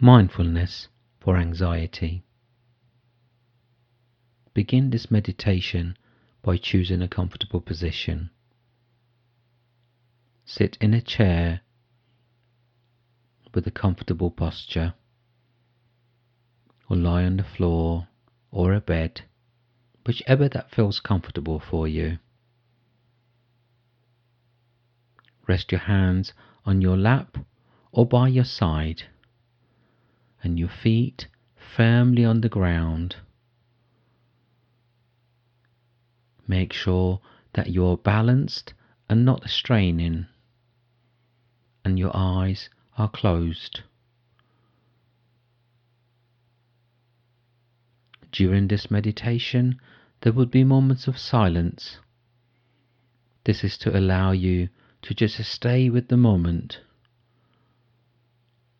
Mindfulness for anxiety. Begin this meditation by choosing a comfortable position. Sit in a chair with a comfortable posture, or lie on the floor or a bed, whichever that feels comfortable for you. Rest your hands on your lap or by your side, and your feet firmly on the ground. Make sure that you are balanced and not straining and your eyes are closed. During this meditation, there will be moments of silence. This is to allow you to just stay with the moment,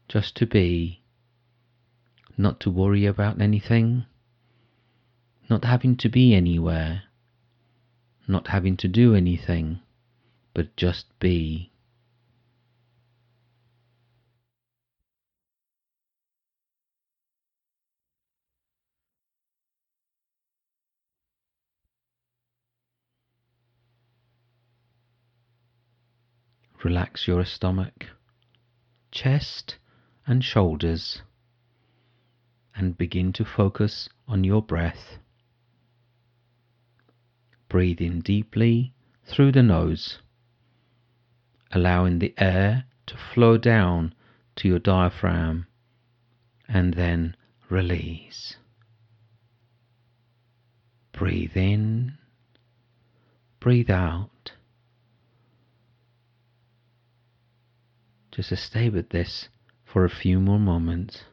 just to be, not to worry about anything, not having to be anywhere, not having to do anything, but just be. Relax your stomach, chest, and shoulders, and begin to focus on your breath. Breathe in deeply through the nose, allowing the air to flow down to your diaphragm, and then release. Breathe in, breathe out. Just stay with this for a few more moments.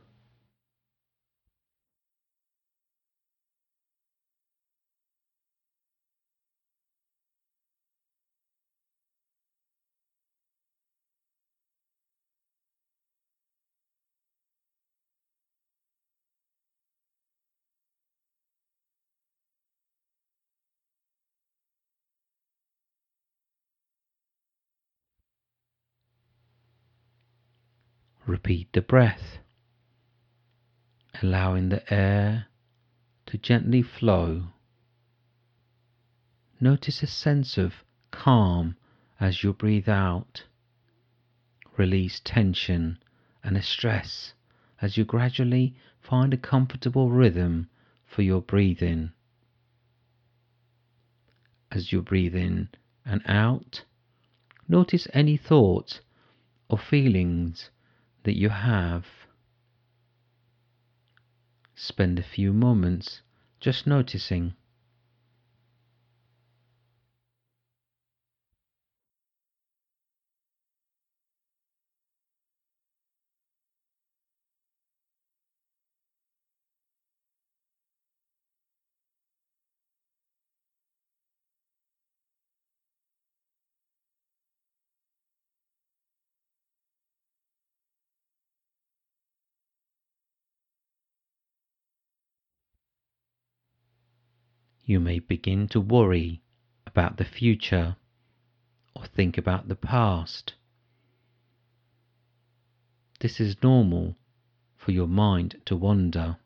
Repeat the breath, allowing the air to gently flow. Notice a sense of calm as you breathe out. Release tension and stress as you gradually find a comfortable rhythm for your breathing. As you breathe in and out, notice any thoughts or feelings that you have. Spend a few moments just noticing. You may begin to worry about the future or think about the past. This is normal for your mind to wander.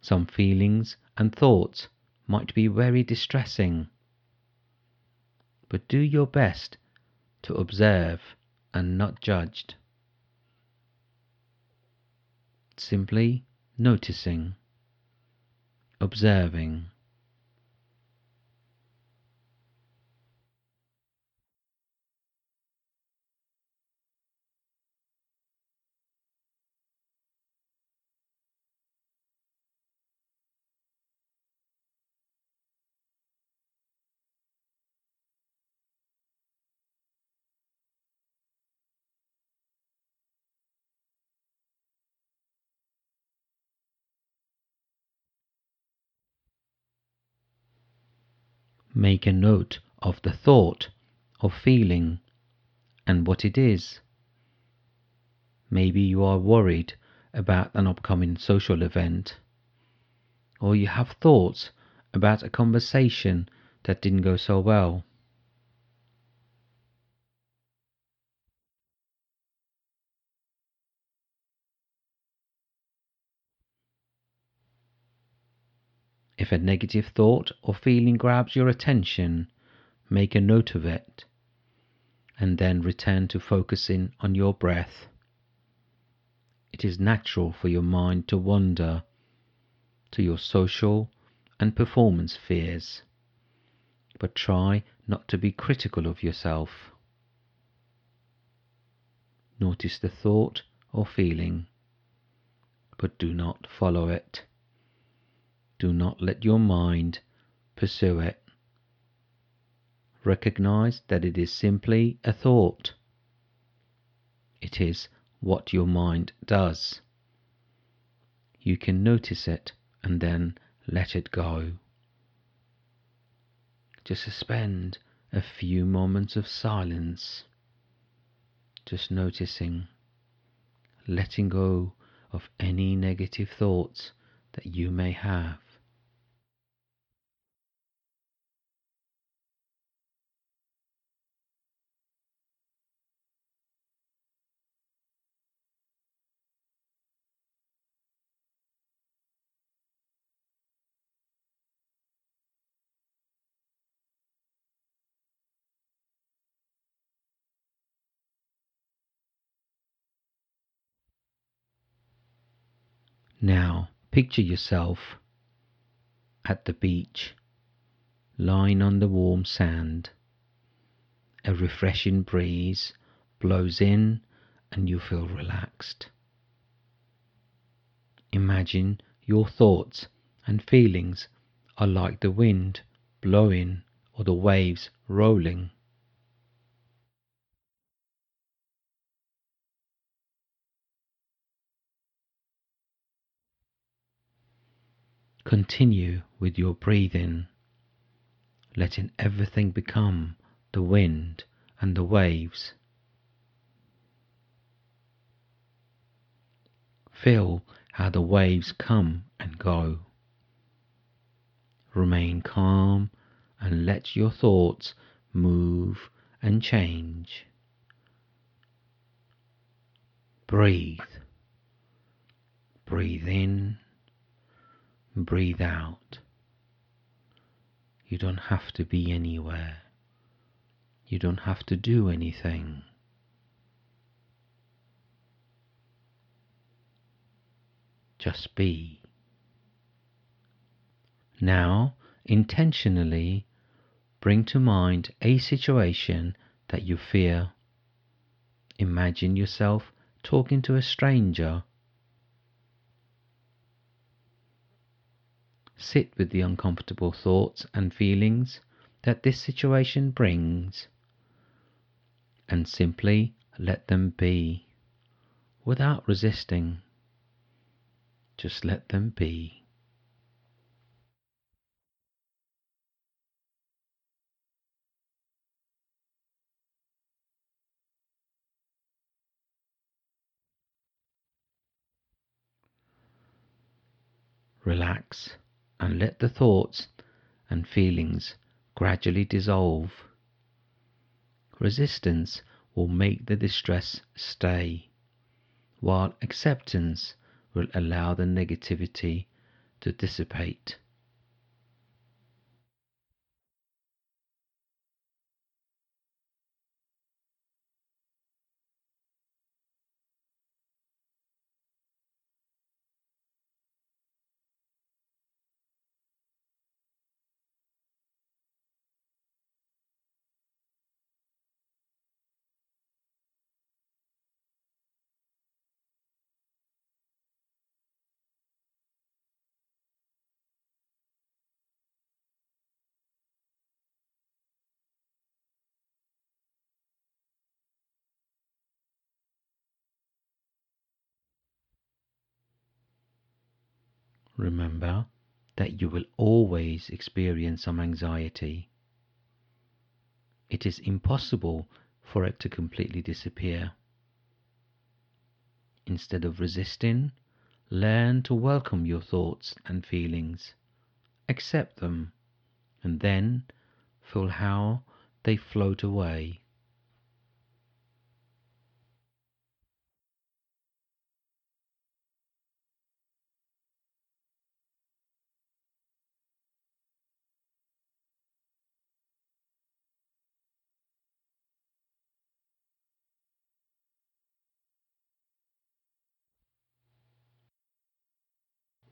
Some feelings and thoughts might be very distressing, but do your best to observe and not judge. Simply noticing observing. Make a note of the thought or feeling and what it is. Maybe you are worried about an upcoming social event, or you have thoughts about a conversation that didn't go so well. If a negative thought or feeling grabs your attention, make a note of it and then return to focusing on your breath. It is natural for your mind to wander to your social and performance fears, but try not to be critical of yourself. Notice the thought or feeling, but do not follow it. Do not let your mind pursue it. Recognize that it is simply a thought. It is what your mind does. You can notice it and then let it go. Just suspend a few moments of silence, just noticing, letting go of any negative thoughts that you may have. Now, picture yourself at the beach, lying on the warm sand. A refreshing breeze blows in and you feel relaxed. Imagine your thoughts and feelings are like the wind blowing or the waves rolling. Continue with your breathing, letting everything become the wind and the waves. Feel how the waves come and go. Remain calm and let your thoughts move and change. Breathe. Breathe in breathe out. You don't have to be anywhere. You don't have to do anything. Just be. Now, intentionally bring to mind a situation that you fear. Imagine yourself talking to a stranger Sit with the uncomfortable thoughts and feelings that this situation brings and simply let them be without resisting. Just let them be. Relax and let the thoughts and feelings gradually dissolve. Resistance will make the distress stay, while acceptance will allow the negativity to dissipate. Remember that you will always experience some anxiety. It is impossible for it to completely disappear. Instead of resisting, learn to welcome your thoughts and feelings, accept them, and then feel how they float away.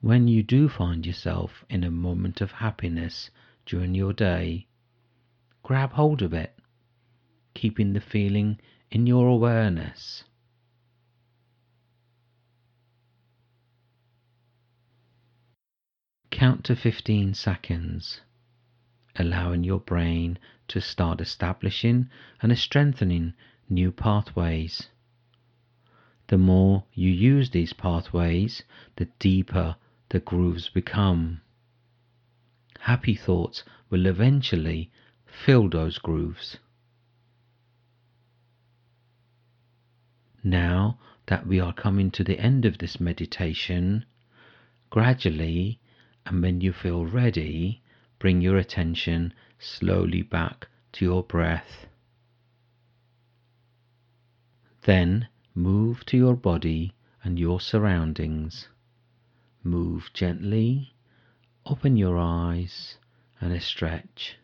When you do find yourself in a moment of happiness during your day, grab hold of it, keeping the feeling in your awareness. Count to 15 seconds, allowing your brain to start establishing and strengthening new pathways. The more you use these pathways, the deeper the grooves become. Happy thoughts will eventually fill those grooves. Now that we are coming to the end of this meditation, gradually and when you feel ready, bring your attention slowly back to your breath. Then move to your body and your surroundings. Move gently, open your eyes and stretch.